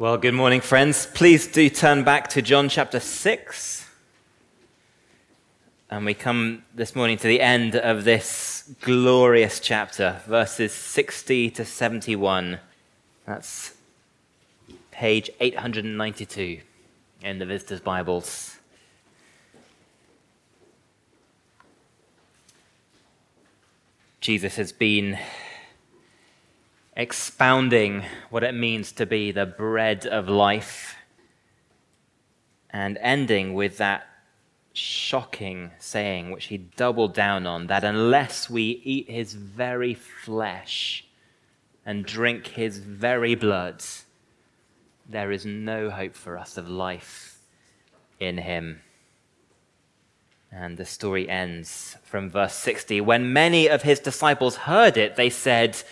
Well, good morning, friends. Please do turn back to John chapter 6. And we come this morning to the end of this glorious chapter, verses 60 to 71. That's page 892 in the Visitors' Bibles. Jesus has been expounding what it means to be the bread of life and ending with that shocking saying, which he doubled down on, that unless we eat his very flesh and drink his very blood, there is no hope for us of life in him. And the story ends from verse 60. When many of his disciples heard it, they said,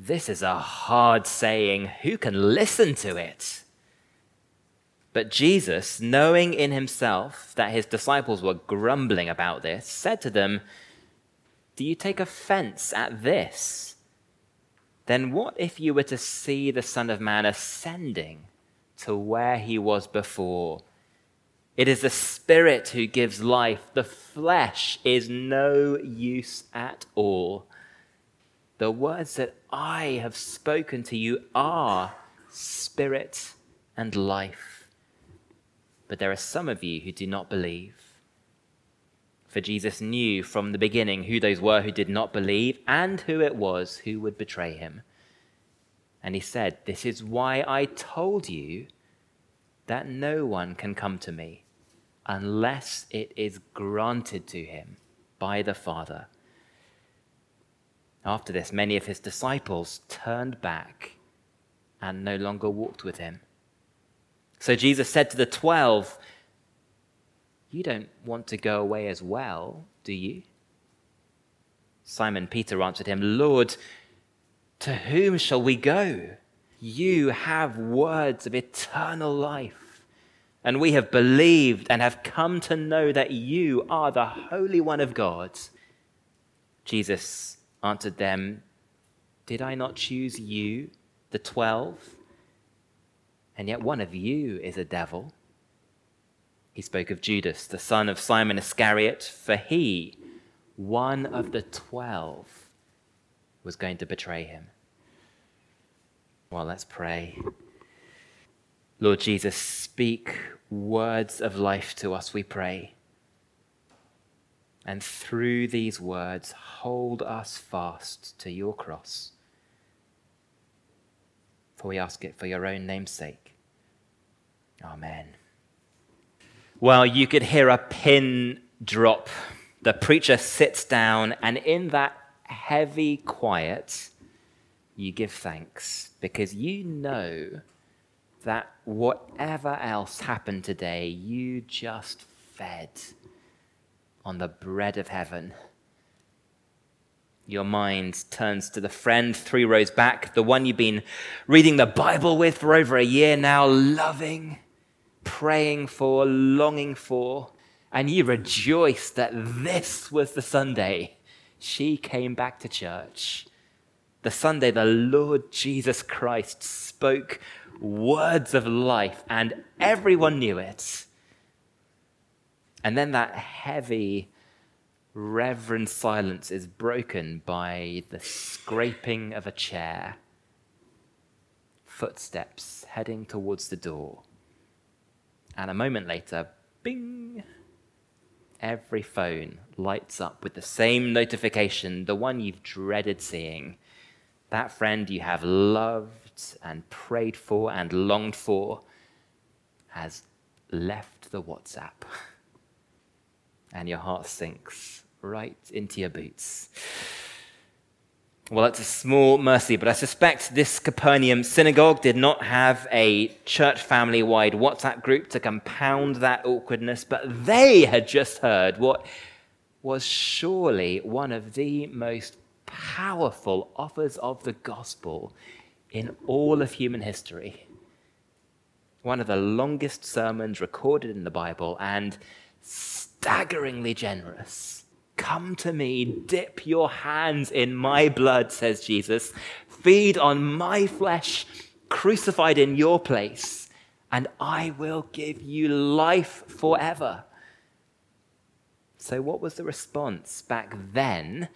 this is a hard saying. Who can listen to it? But Jesus, knowing in himself that his disciples were grumbling about this, said to them, Do you take offense at this? Then what if you were to see the Son of Man ascending to where he was before? It is the Spirit who gives life, the flesh is no use at all. The words that I have spoken to you are spirit and life. But there are some of you who do not believe. For Jesus knew from the beginning who those were who did not believe and who it was who would betray him. And he said, This is why I told you that no one can come to me unless it is granted to him by the Father. After this, many of his disciples turned back and no longer walked with him. So Jesus said to the twelve, You don't want to go away as well, do you? Simon Peter answered him, Lord, to whom shall we go? You have words of eternal life, and we have believed and have come to know that you are the Holy One of God. Jesus answered them, Did I not choose you, the twelve? And yet one of you is a devil. He spoke of Judas, the son of Simon Iscariot, for he, one of the twelve, was going to betray him. Well, let's pray. Lord Jesus, speak words of life to us, we pray. And through these words, hold us fast to your cross. For we ask it for your own name's sake. Amen. Well, you could hear a pin drop. The preacher sits down, and in that heavy quiet, you give thanks because you know that whatever else happened today, you just fed on the bread of heaven. Your mind turns to the friend three rows back, the one you've been reading the Bible with for over a year now, loving, praying for, longing for, and you rejoice that this was the Sunday she came back to church. The Sunday the Lord Jesus Christ spoke words of life, and everyone knew it. And then that heavy, reverent silence is broken by the scraping of a chair, footsteps heading towards the door. And a moment later, bing! Every phone lights up with the same notification, the one you've dreaded seeing. That friend you have loved and prayed for and longed for has left the WhatsApp. and your heart sinks right into your boots. Well, that's a small mercy, but I suspect this Capernaum synagogue did not have a church family wide WhatsApp group to compound that awkwardness, but they had just heard what was surely one of the most powerful offers of the gospel in all of human history. One of the longest sermons recorded in the Bible, and staggeringly generous. Come to me, dip your hands in my blood, says Jesus. Feed on my flesh crucified in your place, and I will give you life forever. So, what was the response back then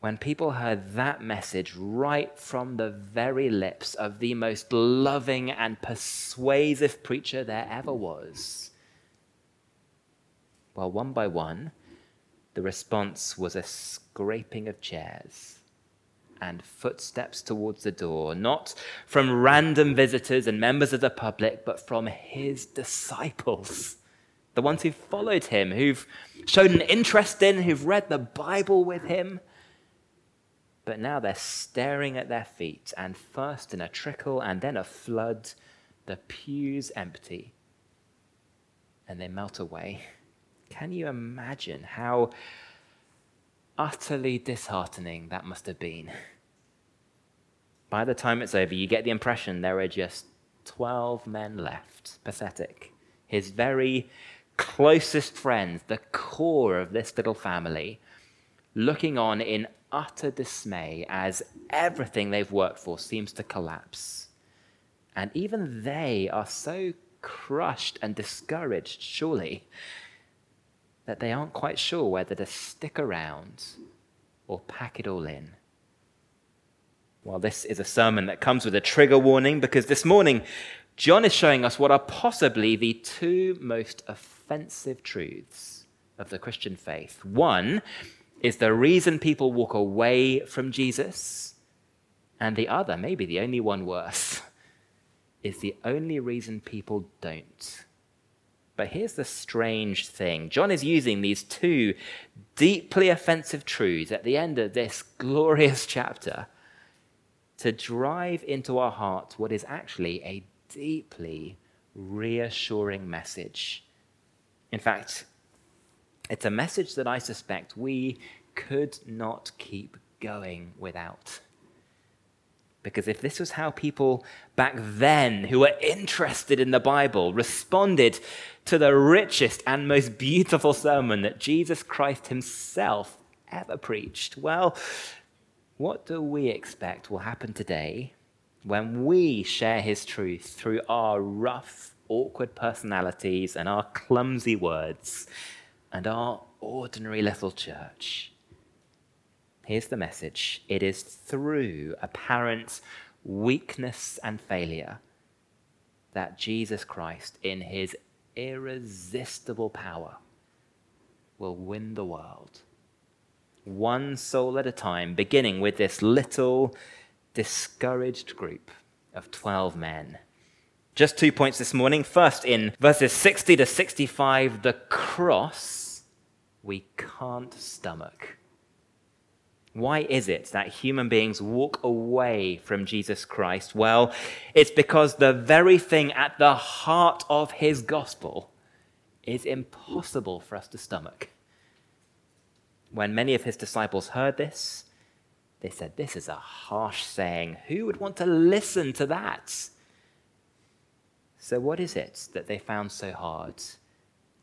when people heard that message right from the very lips of the most loving and persuasive preacher there ever was? Well, one by one, the response was a scraping of chairs and footsteps towards the door, not from random visitors and members of the public, but from his disciples, the ones who followed him, who've shown an interest in, who've read the Bible with him. But now they're staring at their feet, and first in a trickle and then a flood, the pews empty, and they melt away. Can you imagine how utterly disheartening that must have been? By the time it's over, you get the impression there are just 12 men left. Pathetic. His very closest friends, the core of this little family, looking on in utter dismay as everything they've worked for seems to collapse. And even they are so crushed and discouraged, surely, that they aren't quite sure whether to stick around or pack it all in. Well, this is a sermon that comes with a trigger warning because this morning John is showing us what are possibly the two most offensive truths of the Christian faith. One is the reason people walk away from Jesus, and the other, maybe the only one worse, is the only reason people don't. But here's the strange thing John is using these two deeply offensive truths at the end of this glorious chapter to drive into our hearts what is actually a deeply reassuring message. In fact, it's a message that I suspect we could not keep going without. Because if this was how people back then, who were interested in the Bible, responded to the richest and most beautiful sermon that Jesus Christ himself ever preached, well, what do we expect will happen today when we share his truth through our rough, awkward personalities and our clumsy words and our ordinary little church? Here's the message it is through apparent weakness and failure that Jesus Christ, in his irresistible power, will win the world. One soul at a time, beginning with this little discouraged group of 12 men. Just two points this morning. First, in verses 60 to 65, the cross we can't stomach. Why is it that human beings walk away from Jesus Christ? Well, it's because the very thing at the heart of his gospel is impossible for us to stomach. When many of his disciples heard this, they said, This is a harsh saying. Who would want to listen to that? So, what is it that they found so hard?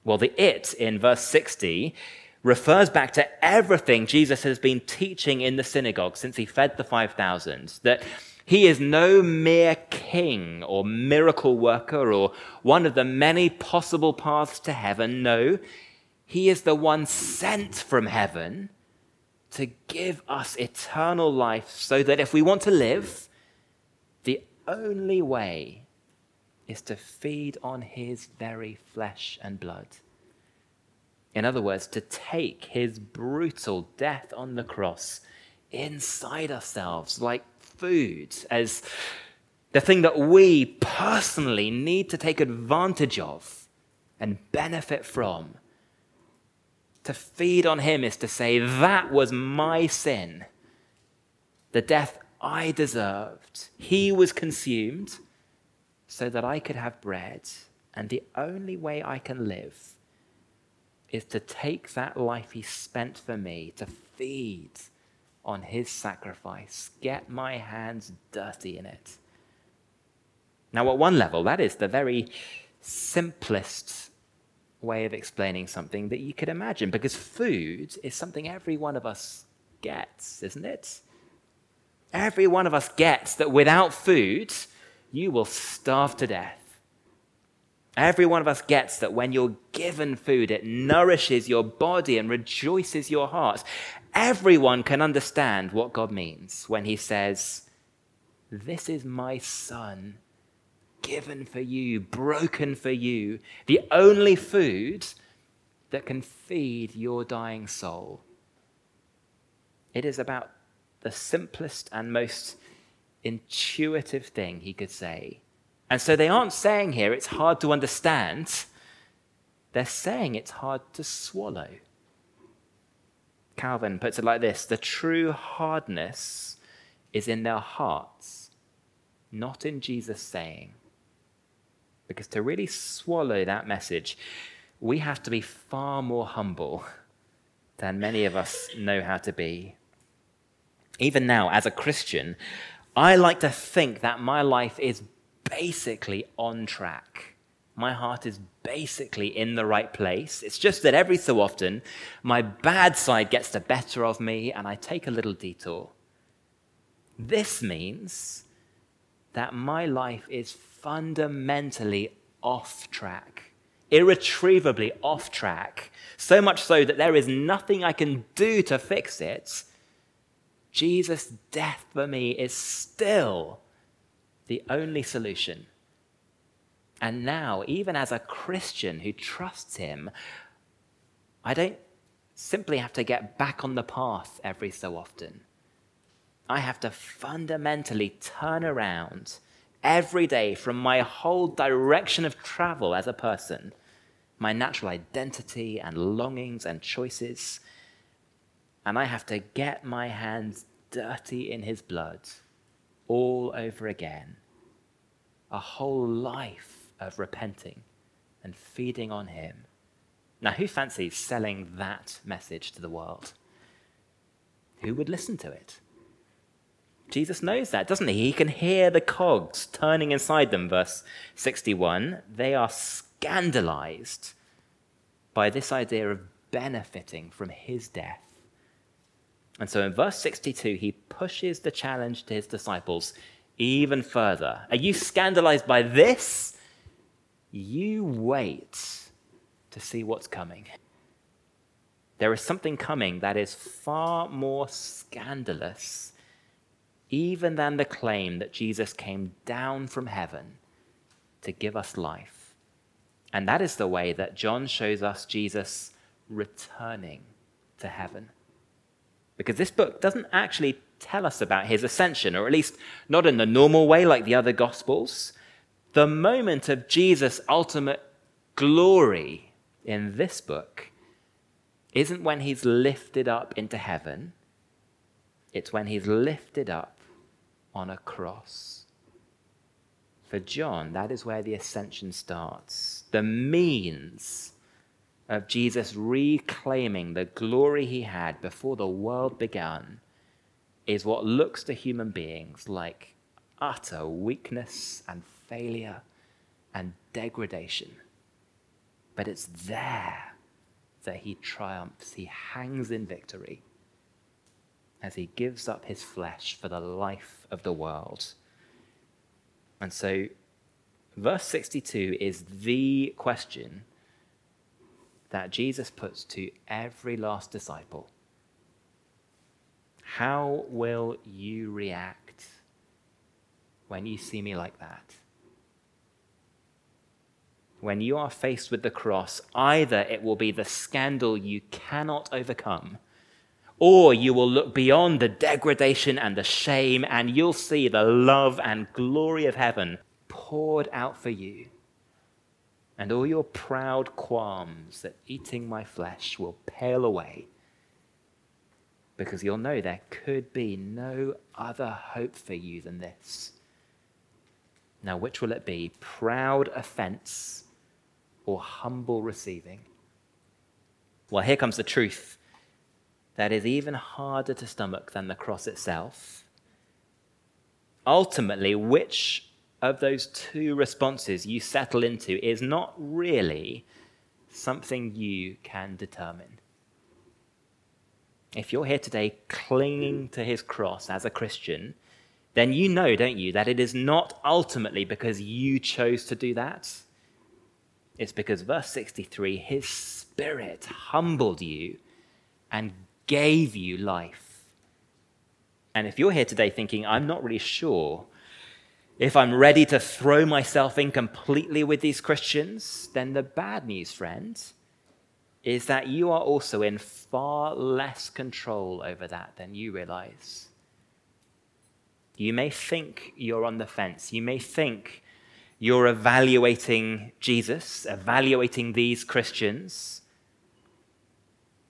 Well, the it in verse 60 refers back to everything Jesus has been teaching in the synagogue since he fed the 5,000 that he is no mere king or miracle worker or one of the many possible paths to heaven. No, he is the one sent from heaven to give us eternal life so that if we want to live, the only way is to feed on his very flesh and blood. In other words, to take his brutal death on the cross inside ourselves like food, as the thing that we personally need to take advantage of and benefit from. To feed on him is to say, That was my sin. The death I deserved. He was consumed so that I could have bread. And the only way I can live is to take that life he spent for me, to feed on his sacrifice, get my hands dirty in it. Now, at one level, that is the very simplest way of explaining something that you could imagine, because food is something every one of us gets, isn't it? Every one of us gets that without food, you will starve to death. Every one of us gets that when you're given food, it nourishes your body and rejoices your heart. Everyone can understand what God means when he says, This is my son, given for you, broken for you, the only food that can feed your dying soul. It is about the simplest and most intuitive thing he could say. And so they aren't saying here it's hard to understand, they're saying it's hard to swallow. Calvin puts it like this the true hardness is in their hearts, not in Jesus saying. Because to really swallow that message, we have to be far more humble than many of us know how to be. Even now, as a Christian, I like to think that my life is basically on track. My heart is basically in the right place. It's just that every so often, my bad side gets the better of me and I take a little detour. This means that my life is fundamentally off track, irretrievably off track, so much so that there is nothing I can do to fix it. Jesus' death for me is still the only solution. And now, even as a Christian who trusts him, I don't simply have to get back on the path every so often. I have to fundamentally turn around every day from my whole direction of travel as a person, my natural identity and longings and choices, and I have to get my hands dirty in his blood all over again. A whole life of repenting and feeding on him. Now, who fancies selling that message to the world? Who would listen to it? Jesus knows that, doesn't he? He can hear the cogs turning inside them. Verse 61 they are scandalized by this idea of benefiting from his death. And so in verse 62, he pushes the challenge to his disciples even further. Are you scandalized by this? You wait to see what's coming. There is something coming that is far more scandalous even than the claim that Jesus came down from heaven to give us life. And that is the way that John shows us Jesus returning to heaven. Because this book doesn't actually tell us about his ascension, or at least not in the normal way like the other Gospels. The moment of Jesus' ultimate glory in this book isn't when he's lifted up into heaven, it's when he's lifted up on a cross. For John, that is where the ascension starts. The means of Jesus reclaiming the glory he had before the world began is what looks to human beings like utter weakness and failure and degradation. But it's there that he triumphs, he hangs in victory as he gives up his flesh for the life of the world. And so, verse 62 is the question that Jesus puts to every last disciple. How will you react when you see me like that? When you are faced with the cross, either it will be the scandal you cannot overcome or you will look beyond the degradation and the shame, and you'll see the love and glory of heaven poured out for you. And all your proud qualms that eating my flesh will pale away. Because you'll know there could be no other hope for you than this. Now, which will it be? Proud offense or humble receiving? Well, here comes the truth that is even harder to stomach than the cross itself. Ultimately, which of those two responses you settle into is not really something you can determine. If you're here today clinging to his cross as a Christian, then you know, don't you, that it is not ultimately because you chose to do that. It's because, verse 63, his spirit humbled you and gave you life. And if you're here today thinking, I'm not really sure if I'm ready to throw myself in completely with these Christians, then the bad news, friend, is that you are also in far less control over that than you realize. You may think you're on the fence. You may think you're evaluating Jesus, evaluating these Christians.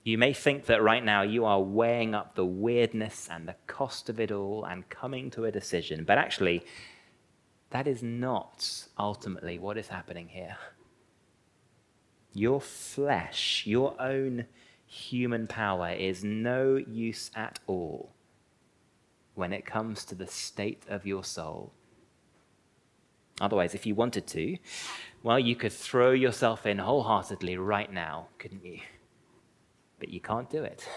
You may think that right now you are weighing up the weirdness and the cost of it all and coming to a decision. But actually, that is not ultimately what is happening here. Your flesh, your own human power, is no use at all when it comes to the state of your soul. Otherwise, if you wanted to, well, you could throw yourself in wholeheartedly right now, couldn't you? But you can't do it.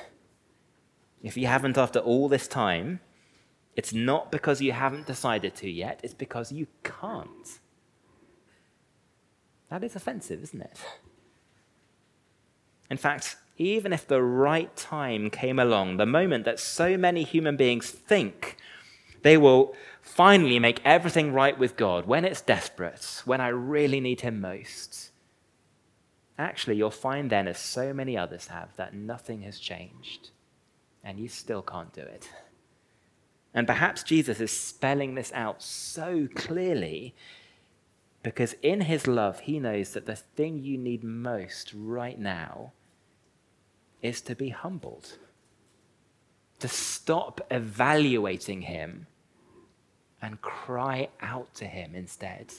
If you haven't after all this time, it's not because you haven't decided to yet, it's because you can't. That is offensive, isn't it? In fact, even if the right time came along, the moment that so many human beings think they will finally make everything right with God, when it's desperate, when I really need Him most, actually, you'll find then, as so many others have, that nothing has changed, and you still can't do it. And perhaps Jesus is spelling this out so clearly because in his love, he knows that the thing you need most right now is to be humbled, to stop evaluating him and cry out to him instead.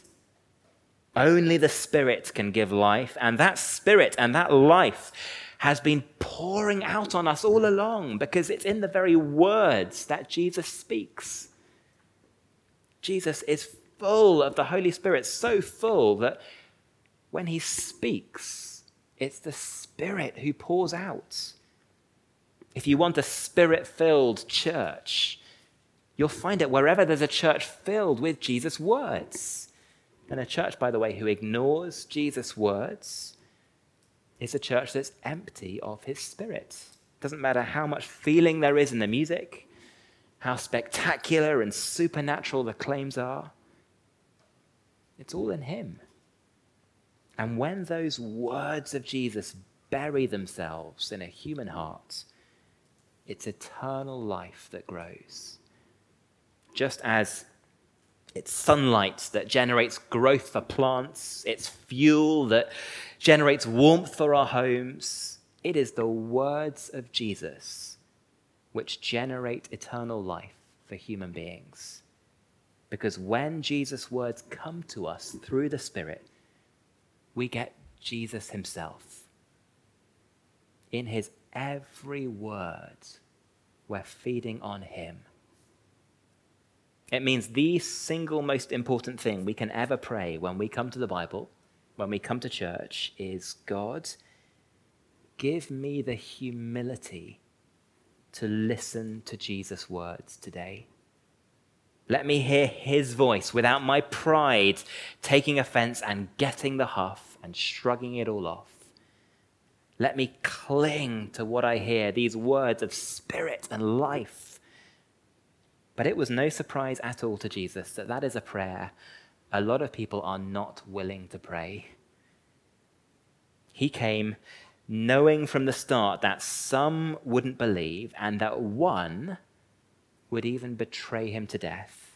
Only the Spirit can give life, and that Spirit and that life has been pouring out on us all along because it's in the very words that Jesus speaks. Jesus is full of the Holy Spirit, so full that when he speaks, it's the Spirit who pours out. If you want a spirit filled church, you'll find it wherever there's a church filled with Jesus' words. And a church, by the way, who ignores Jesus' words is a church that's empty of his spirit. Doesn't matter how much feeling there is in the music, how spectacular and supernatural the claims are. It's all in him. And when those words of Jesus bury themselves in a human heart, it's eternal life that grows. Just as it's sunlight that generates growth for plants, it's fuel that generates warmth for our homes. It is the words of Jesus which generate eternal life for human beings. Because when Jesus' words come to us through the Spirit, we get Jesus Himself. In His every word, we're feeding on Him. It means the single most important thing we can ever pray when we come to the Bible when we come to church is God, give me the humility to listen to Jesus' words today. Let me hear his voice without my pride taking offense and getting the huff and shrugging it all off. Let me cling to what I hear, these words of spirit and life. But it was no surprise at all to Jesus that that is a prayer a lot of people are not willing to pray. He came knowing from the start that some wouldn't believe and that one would even betray him to death.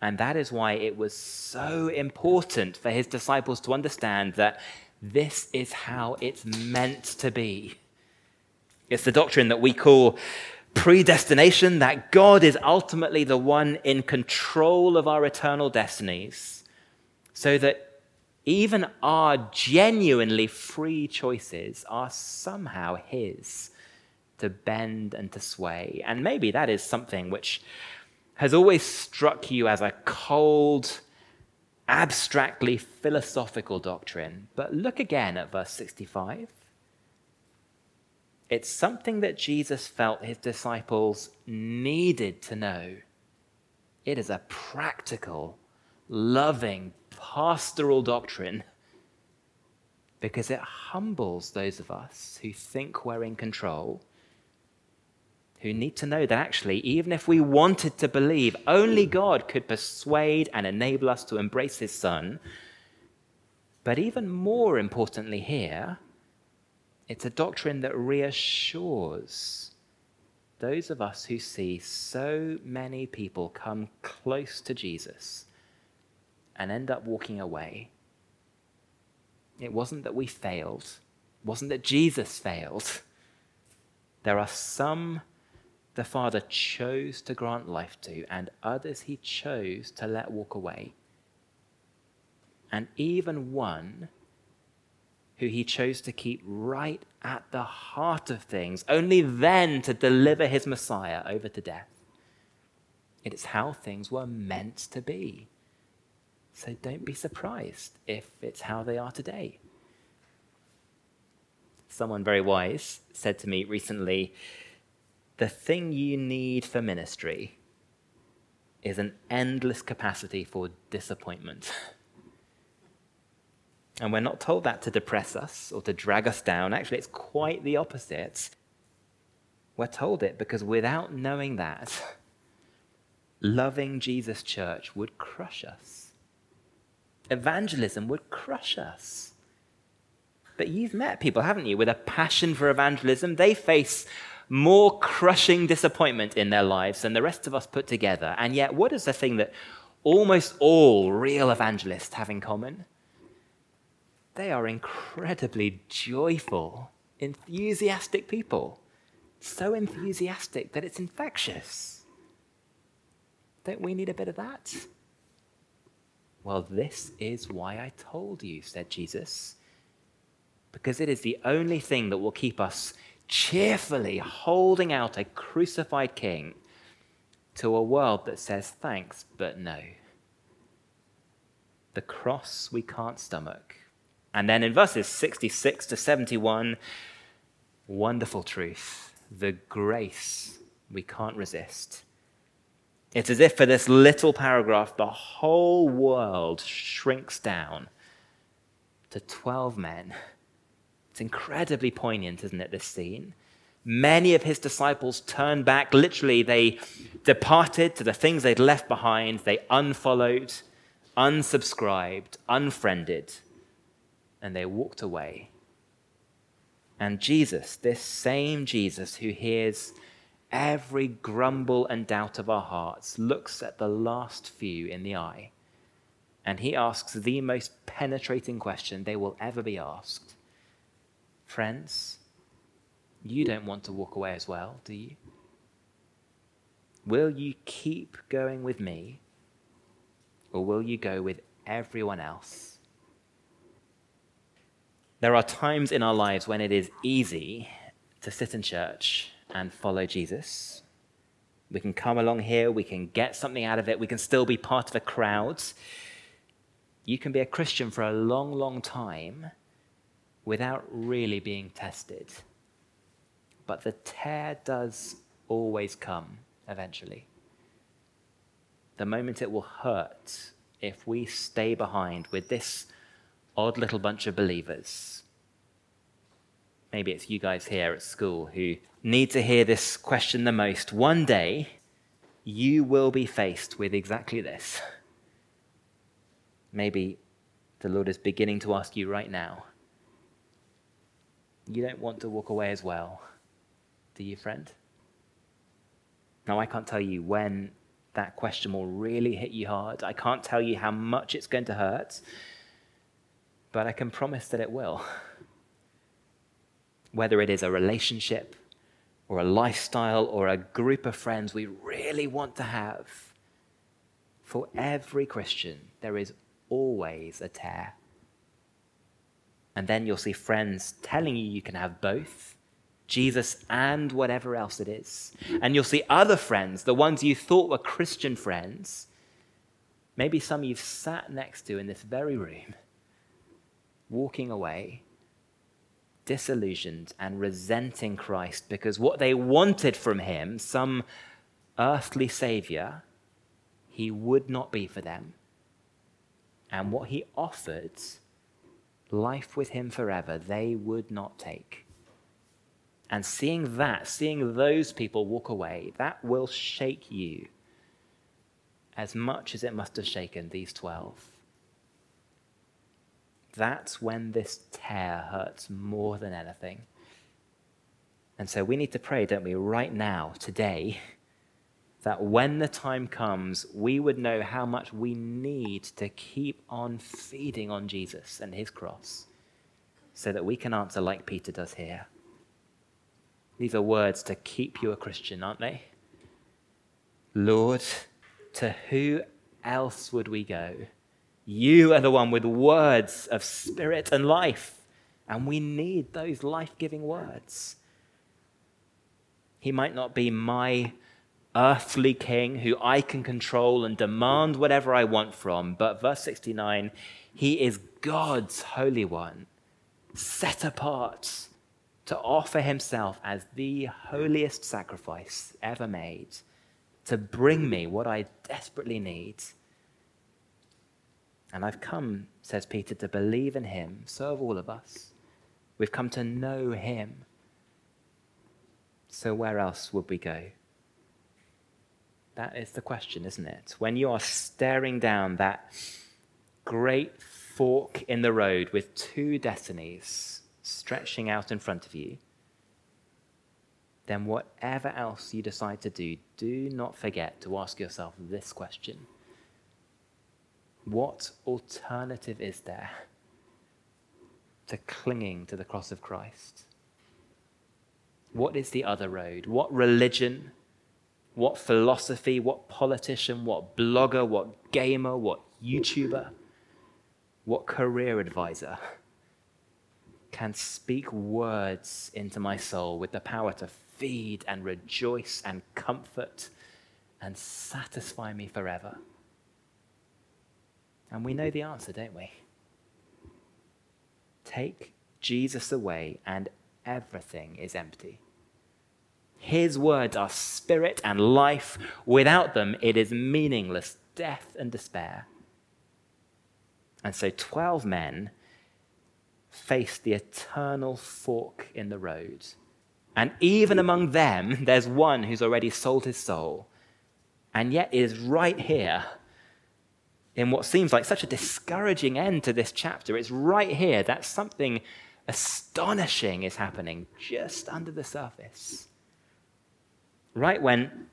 And that is why it was so important for his disciples to understand that this is how it's meant to be. It's the doctrine that we call predestination, that God is ultimately the one in control of our eternal destinies, so that even our genuinely free choices are somehow His to bend and to sway. And maybe that is something which has always struck you as a cold, abstractly philosophical doctrine. But look again at verse 65. It's something that Jesus felt his disciples needed to know. It is a practical, loving, pastoral doctrine because it humbles those of us who think we're in control, who need to know that actually, even if we wanted to believe, only God could persuade and enable us to embrace His Son. But even more importantly, here, it's a doctrine that reassures those of us who see so many people come close to Jesus and end up walking away. It wasn't that we failed, it wasn't that Jesus failed. There are some the Father chose to grant life to, and others he chose to let walk away. And even one who he chose to keep right at the heart of things, only then to deliver his Messiah over to death. It is how things were meant to be. So don't be surprised if it's how they are today. Someone very wise said to me recently the thing you need for ministry is an endless capacity for disappointment. And we're not told that to depress us or to drag us down. Actually, it's quite the opposite. We're told it because without knowing that, loving Jesus' church would crush us. Evangelism would crush us. But you've met people, haven't you, with a passion for evangelism? They face more crushing disappointment in their lives than the rest of us put together. And yet, what is the thing that almost all real evangelists have in common? They are incredibly joyful, enthusiastic people. So enthusiastic that it's infectious. Don't we need a bit of that? Well, this is why I told you, said Jesus, because it is the only thing that will keep us cheerfully holding out a crucified king to a world that says thanks, but no. The cross we can't stomach and then in verses 66 to 71, wonderful truth, the grace we can't resist. It's as if for this little paragraph, the whole world shrinks down to 12 men. It's incredibly poignant, isn't it, this scene? Many of his disciples turned back. Literally, they departed to the things they'd left behind. They unfollowed, unsubscribed, unfriended and they walked away. And Jesus, this same Jesus who hears every grumble and doubt of our hearts, looks at the last few in the eye and he asks the most penetrating question they will ever be asked Friends, you don't want to walk away as well, do you? Will you keep going with me, or will you go with everyone else? There are times in our lives when it is easy to sit in church and follow Jesus. We can come along here, we can get something out of it, we can still be part of a crowd. You can be a Christian for a long, long time without really being tested. But the tear does always come eventually. The moment it will hurt if we stay behind with this odd little bunch of believers. Maybe it's you guys here at school who need to hear this question the most. One day, you will be faced with exactly this. Maybe the Lord is beginning to ask you right now. You don't want to walk away as well, do you, friend? Now, I can't tell you when that question will really hit you hard. I can't tell you how much it's going to hurt but I can promise that it will. Whether it is a relationship or a lifestyle or a group of friends we really want to have, for every Christian, there is always a tear. And then you'll see friends telling you you can have both Jesus and whatever else it is. And you'll see other friends, the ones you thought were Christian friends, maybe some you've sat next to in this very room walking away, disillusioned and resenting Christ because what they wanted from him, some earthly savior, he would not be for them. And what he offered, life with him forever, they would not take. And seeing that, seeing those people walk away, that will shake you as much as it must have shaken these 12. That's when this tear hurts more than anything. And so we need to pray, don't we, right now, today, that when the time comes, we would know how much we need to keep on feeding on Jesus and his cross so that we can answer like Peter does here. These are words to keep you a Christian, aren't they? Lord, to who else would we go? You are the one with words of spirit and life, and we need those life giving words. He might not be my earthly king who I can control and demand whatever I want from, but verse 69 he is God's Holy One, set apart to offer himself as the holiest sacrifice ever made, to bring me what I desperately need. And I've come, says Peter, to believe in him. So have all of us. We've come to know him. So where else would we go? That is the question, isn't it? When you are staring down that great fork in the road with two destinies stretching out in front of you, then whatever else you decide to do, do not forget to ask yourself this question What alternative is there to clinging to the cross of Christ? What is the other road? What religion, what philosophy, what politician, what blogger, what gamer, what YouTuber, what career advisor can speak words into my soul with the power to feed and rejoice and comfort and satisfy me forever? And we know the answer, don't we? Take Jesus away, and everything is empty. His words are spirit and life. Without them, it is meaningless death and despair. And so 12 men face the eternal fork in the road. And even among them, there's one who's already sold his soul. And yet, is right here, in what seems like such a discouraging end to this chapter, it's right here that something astonishing is happening just under the surface. Right when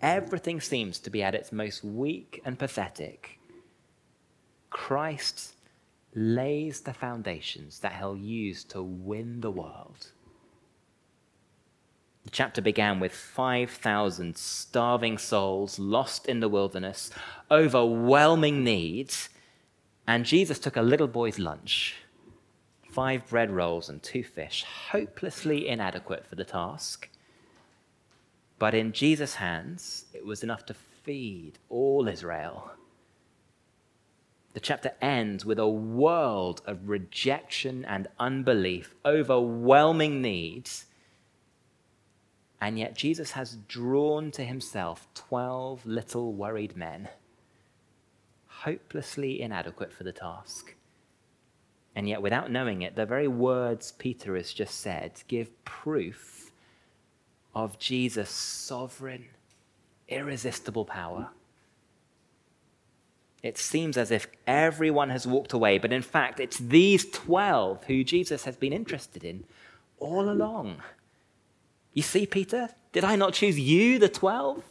everything seems to be at its most weak and pathetic, Christ lays the foundations that he'll use to win the world. The chapter began with 5,000 starving souls lost in the wilderness, overwhelming needs, and Jesus took a little boy's lunch five bread rolls and two fish, hopelessly inadequate for the task. But in Jesus' hands, it was enough to feed all Israel. The chapter ends with a world of rejection and unbelief, overwhelming needs. And yet, Jesus has drawn to himself 12 little worried men, hopelessly inadequate for the task. And yet, without knowing it, the very words Peter has just said give proof of Jesus' sovereign, irresistible power. It seems as if everyone has walked away, but in fact, it's these 12 who Jesus has been interested in all along. You see, Peter, did I not choose you, the 12?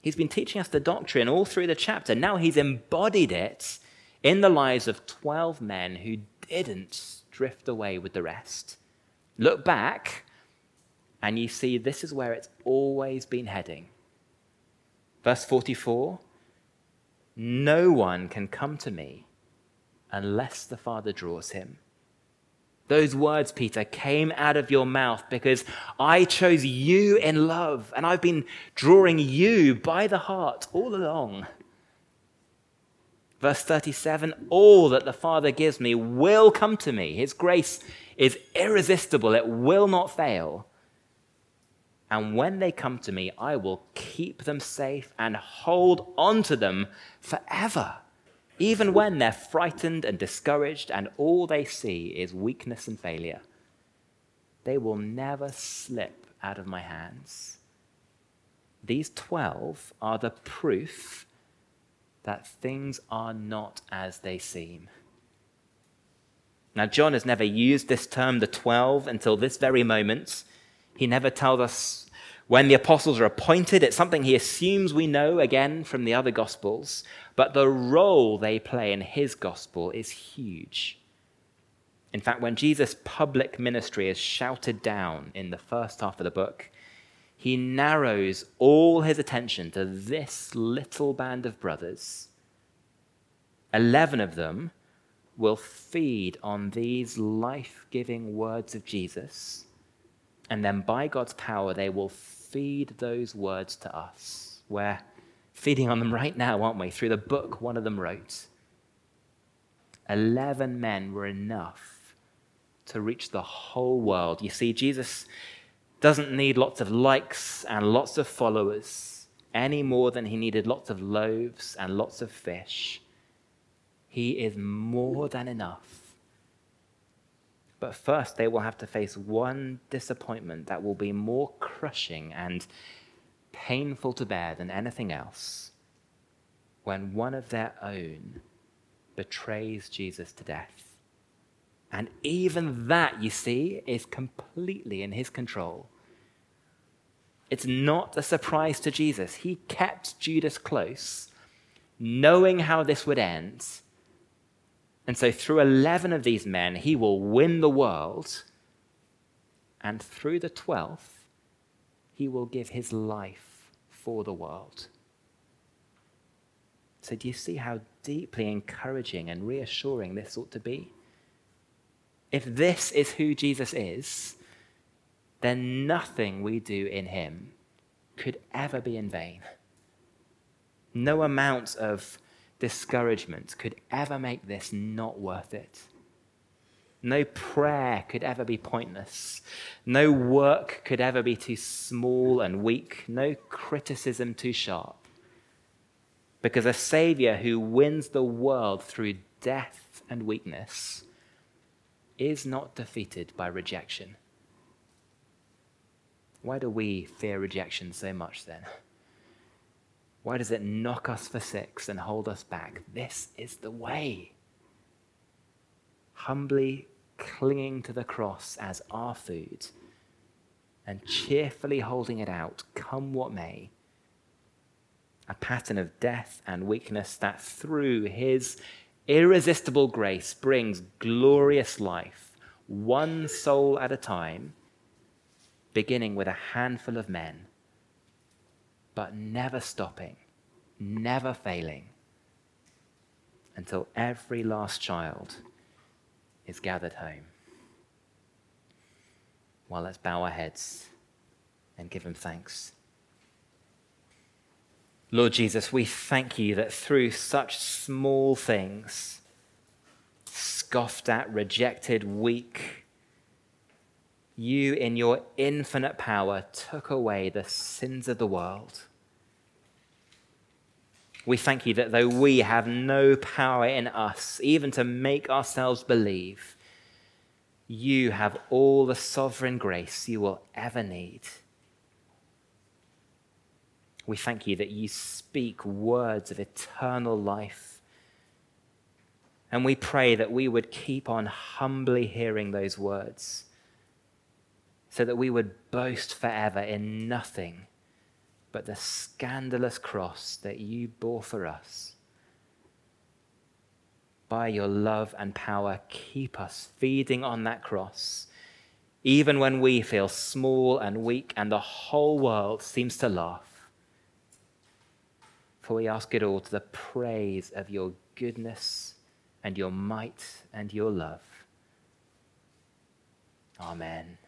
He's been teaching us the doctrine all through the chapter. Now he's embodied it in the lives of 12 men who didn't drift away with the rest. Look back, and you see this is where it's always been heading. Verse 44 No one can come to me unless the Father draws him. Those words, Peter, came out of your mouth because I chose you in love, and I've been drawing you by the heart all along. Verse 37 All that the Father gives me will come to me. His grace is irresistible, it will not fail. And when they come to me, I will keep them safe and hold on to them forever, even when they're frightened and discouraged and all they see is weakness and failure. They will never slip out of my hands. These 12 are the proof that things are not as they seem. Now, John has never used this term, the 12, until this very moment. He never tells us when the apostles are appointed. It's something he assumes we know again from the other gospels. But the role they play in his gospel is huge. In fact, when Jesus' public ministry is shouted down in the first half of the book, he narrows all his attention to this little band of brothers. Eleven of them will feed on these life giving words of Jesus, and then by God's power, they will feed those words to us. We're feeding on them right now, aren't we? Through the book one of them wrote. Eleven men were enough to reach the whole world. You see, Jesus doesn't need lots of likes and lots of followers any more than he needed lots of loaves and lots of fish. He is more than enough. But first, they will have to face one disappointment that will be more crushing and painful to bear than anything else when one of their own betrays Jesus to death. And even that, you see, is completely in his control. It's not a surprise to Jesus. He kept Judas close, knowing how this would end. And so, through 11 of these men, he will win the world. And through the 12th, he will give his life for the world. So, do you see how deeply encouraging and reassuring this ought to be? if this is who Jesus is, then nothing we do in him could ever be in vain. No amount of discouragement could ever make this not worth it. No prayer could ever be pointless. No work could ever be too small and weak. No criticism too sharp. Because a Savior who wins the world through death and weakness is not defeated by rejection. Why do we fear rejection so much then? Why does it knock us for six and hold us back? This is the way. Humbly clinging to the cross as our food and cheerfully holding it out, come what may. A pattern of death and weakness that through his irresistible grace brings glorious life, one soul at a time, beginning with a handful of men, but never stopping, never failing, until every last child is gathered home. Well, let's bow our heads and give him thanks. Lord Jesus, we thank you that through such small things, scoffed at, rejected, weak, you in your infinite power took away the sins of the world. We thank you that though we have no power in us, even to make ourselves believe, you have all the sovereign grace you will ever need. We thank you that you speak words of eternal life. And we pray that we would keep on humbly hearing those words so that we would boast forever in nothing but the scandalous cross that you bore for us. By your love and power, keep us feeding on that cross, even when we feel small and weak and the whole world seems to laugh. For we ask it all to the praise of your goodness and your might and your love. Amen.